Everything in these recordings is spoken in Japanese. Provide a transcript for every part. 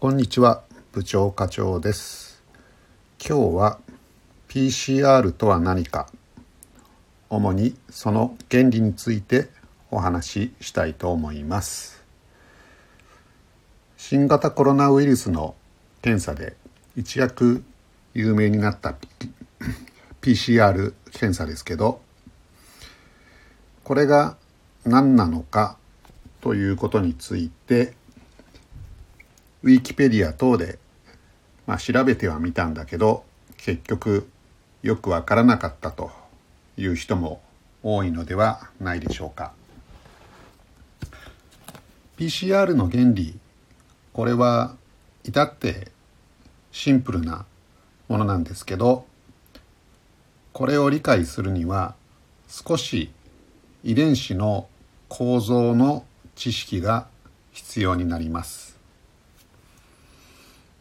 こんにちは部長課長です。今日は PCR とは何か主にその原理についてお話ししたいと思います。新型コロナウイルスの検査で一躍有名になった PCR 検査ですけどこれが何なのかということについてウィキペディア等で、まあ、調べてはみたんだけど結局よくわからなかったという人も多いのではないでしょうか。PCR の原理これは至ってシンプルなものなんですけどこれを理解するには少し遺伝子の構造の知識が必要になります。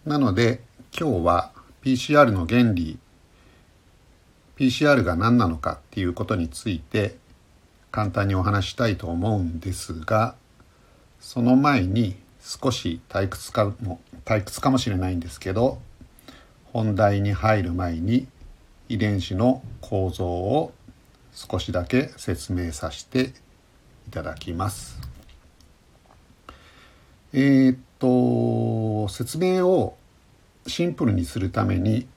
なので今日は PCR の原理 PCR が何なのかっていうことについて簡単にお話したいと思うんですがその前に少し退屈かも退屈かもしれないんですけど本題に入る前に遺伝子の構造を少しだけ説明させていただきます。えー、っと説明をシンプルにするために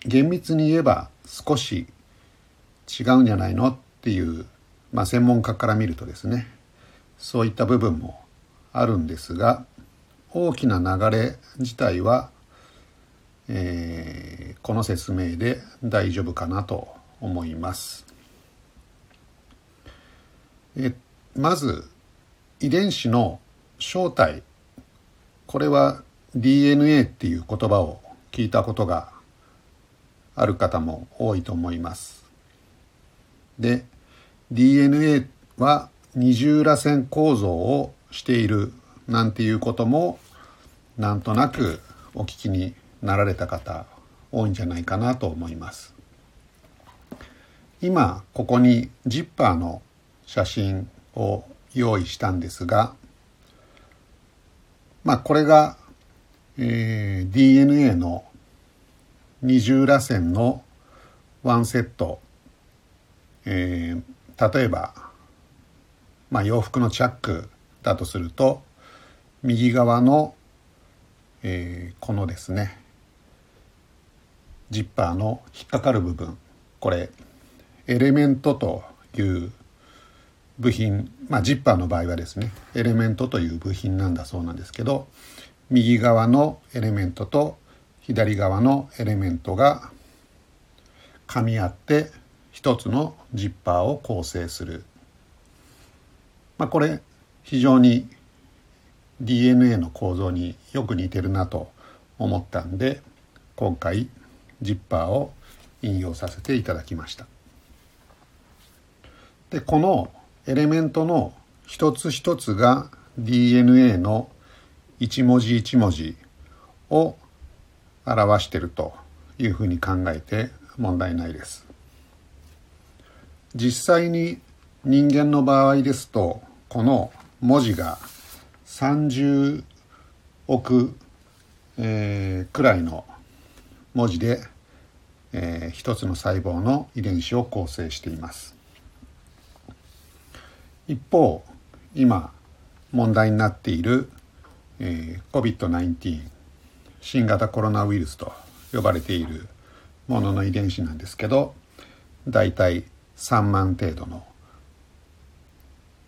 厳密に言えば少し違うんじゃないのっていう、まあ、専門家から見るとですねそういった部分もあるんですが大きな流れ自体は、えー、この説明で大丈夫かなと思います。えまず遺伝子の正体これは DNA っていう言葉を聞いたことがある方も多いと思います。で DNA は二重らせん構造をしているなんていうこともなんとなくお聞きになられた方多いんじゃないかなと思います。今ここにジッパーの写真を用意したんですがまあこれが、えー、DNA の二重らせんのワンセット、えー、例えば、まあ、洋服のチャックだとすると右側の、えー、このですねジッパーの引っかかる部分。これエレメントという部品。まあジッパーの場合はですねエレメントという部品なんだそうなんですけど右側のエレメントと左側のエレメントが噛み合って一つのジッパーを構成する、まあ、これ非常に DNA の構造によく似てるなと思ったんで今回ジッパーを引用させていただきました。でこのエレメントの一つ一つが DNA の一文字一文字を表しているというふうに考えて問題ないです。実際に人間の場合ですとこの文字が30億、えー、くらいの文字で、えー、一つの細胞の遺伝子を構成しています。一方今問題になっている、えー、COVID-19 新型コロナウイルスと呼ばれているものの遺伝子なんですけど大体3万程度の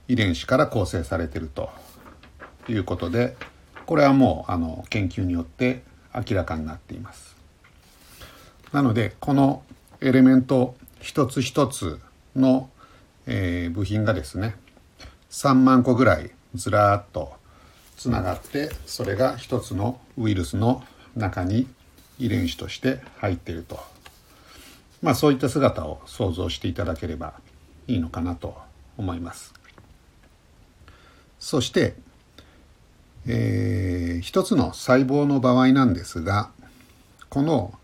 遺伝子から構成されてるということでこれはもうあの研究によって明らかになっています。なのでこのエレメント一つ一つの、えー、部品がですね3万個ぐらいずらっとつながってそれが一つのウイルスの中に遺伝子として入っていると。まあそういった姿を想像していただければいいのかなと思います。そして、えー、一つの細胞の場合なんですがこの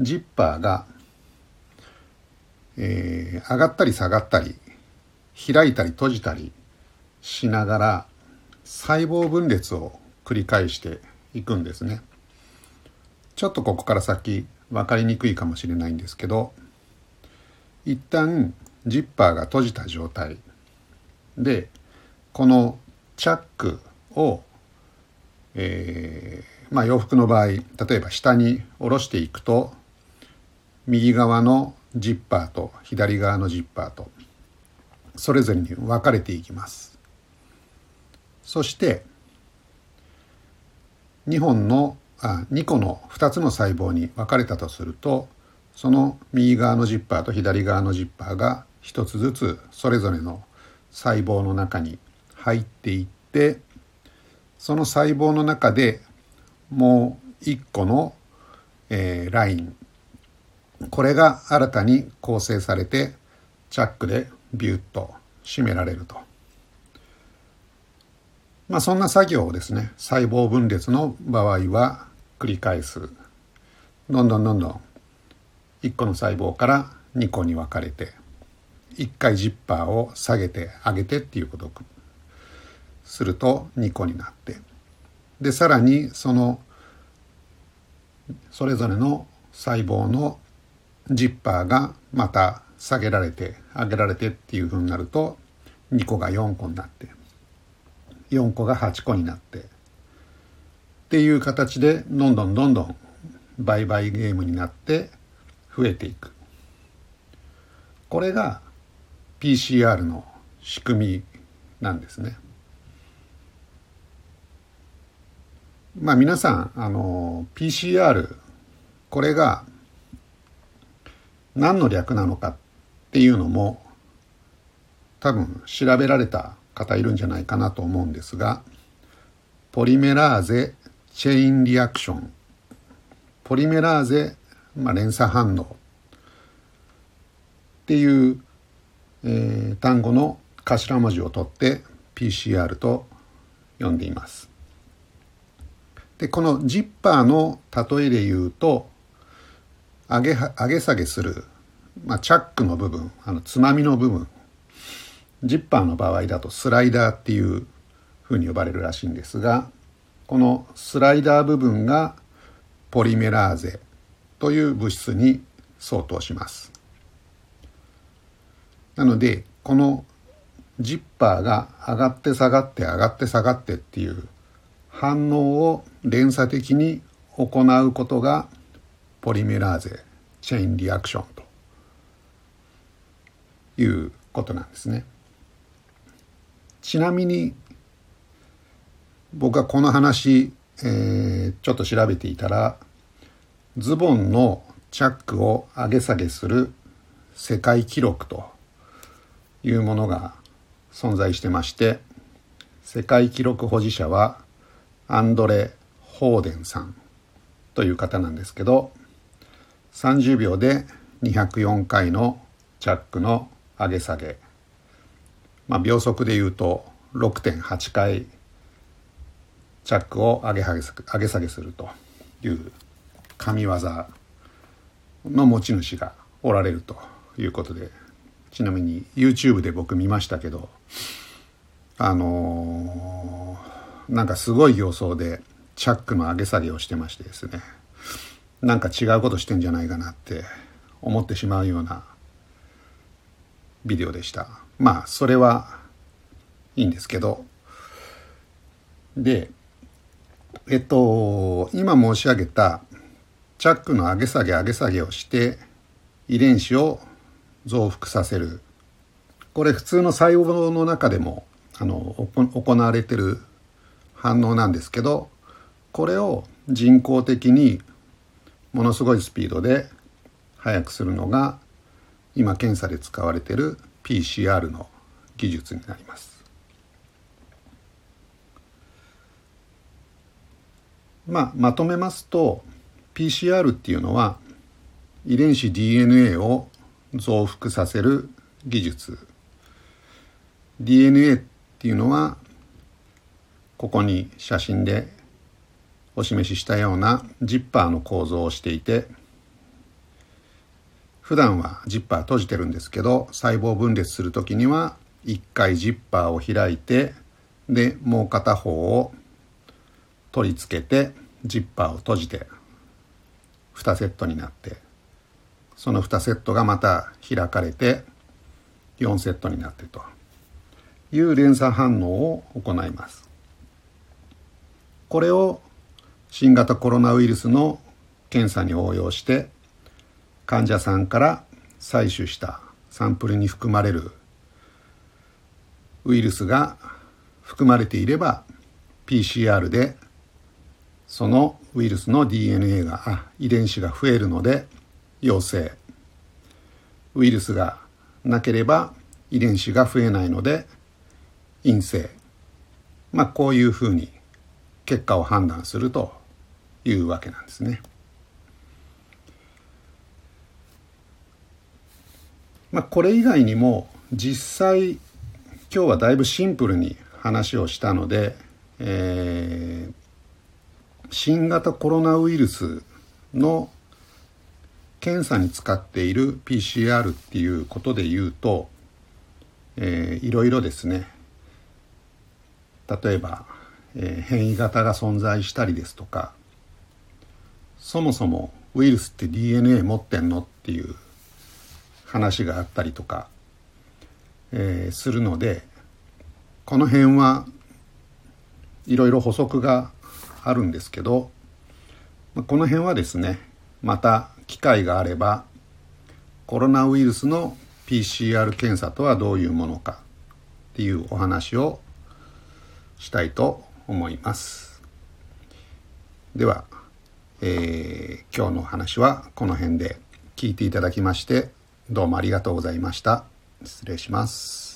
ジッパーが、えー、上がったり下がったり開いたり閉じたりしながら細胞分裂を繰り返していくんですね。ちょっとここから先分かりにくいかもしれないんですけど一旦ジッパーが閉じた状態でこのチャックを、えー、まあ、洋服の場合例えば下に下ろしていくと右側のジッパーと左側のジッパーとそれぞれに分かれていきますそして2本のあ2個の2つの細胞に分かれたとするとその右側のジッパーと左側のジッパーが1つずつそれぞれの細胞の中に入っていってその細胞の中でもう1個の、えー、ラインこれが新たに構成されてチャックでビュッと締められると。まあそんな作業をですね細胞分裂の場合は繰り返す。どんどんどんどん1個の細胞から2個に分かれて1回ジッパーを下げて上げてっていうことをすると2個になってでさらにそのそれぞれの細胞のジッパーがまた下げられて上げられてっていうふうになると2個が4個になって4個が8個になってっていう形でどんどんどんどん売買ゲームになって増えていくこれが PCR の仕組みなんですね。まあ皆さんあの PCR これが何の略なのかっていうのも多分調べられた方いるんじゃないかなと思うんですがポリメラーゼチェインリアクションポリメラーゼ、まあ、連鎖反応。っていう、えー、単語の頭文字を取って PCR と呼んでいます。でこのジッパーの例えで言うと上げ上げ下げする、まあ、チャックの部分あのつまみの部分。ジッパーの場合だとスライダーっていうふうに呼ばれるらしいんですがこのスライダー部分がポリメラーゼという物質に相当します。なのでこのジッパーが上がって下がって上がって下がってっていう反応を連鎖的に行うことがポリメラーゼチェインリアクションということなんですね。ちなみに僕はこの話、えー、ちょっと調べていたらズボンのチャックを上げ下げする世界記録というものが存在してまして世界記録保持者はアンドレ・ホーデンさんという方なんですけど30秒で204回のチャックの上げ下げ、まあ、秒速でいうと6.8回チャックを上げ上げ下げするという神業の持ち主がおられるということでちなみに YouTube で僕見ましたけどあのー、なんかすごい形相でチャックの上げ下げをしてましてですねなんか違うことしてんじゃないかなって思ってしまうようなビデオでした。まあそれはいいんですけど。でえっと今申し上げたチャックの上げ下げ上げ下げをして遺伝子を増幅させる。これ普通の細胞の中でもあの行われてる反応なんですけどこれを人工的にものすごいスピードで速くするのが今検査で使われてる PCR の技術になります。まあ、まとめますと PCR っていうのは遺伝子 DNA を増幅させる技術 DNA っていうのはここに写真でお示ししたようなジッパーの構造をしていて普段はジッパー閉じてるんですけど細胞分裂する時には一回ジッパーを開いてでもう片方を取り付けてジッパーを閉じて2セットになってその2セットがまた開かれて4セットになってという連鎖反応を行います。これを新型コロナウイルスの検査に応用して患者さんから採取したサンプルに含まれるウイルスが含まれていれば PCR でそのウイルスの DNA があ遺伝子が増えるので陽性ウイルスがなければ遺伝子が増えないので陰性まあこういうふうに結果を判断するというわけなんですね。まあこれ以外にも実際今日はだいぶシンプルに話をしたので、えー、新型コロナウイルスの検査に使っている PCR っていうことで言うと、えー、いろいろですね。例えば、えー、変異型が存在したりですとかそもそもウイルスって DNA 持ってんのっていう話があったりとか、えー、するのでこの辺はいろいろ補足があるんですけどこの辺はですねまた機会があればコロナウイルスの PCR 検査とはどういうものかっていうお話をしたいと思います。では、えー、今日の話はこの辺で聞いていただきましてどうもありがとうございました。失礼します。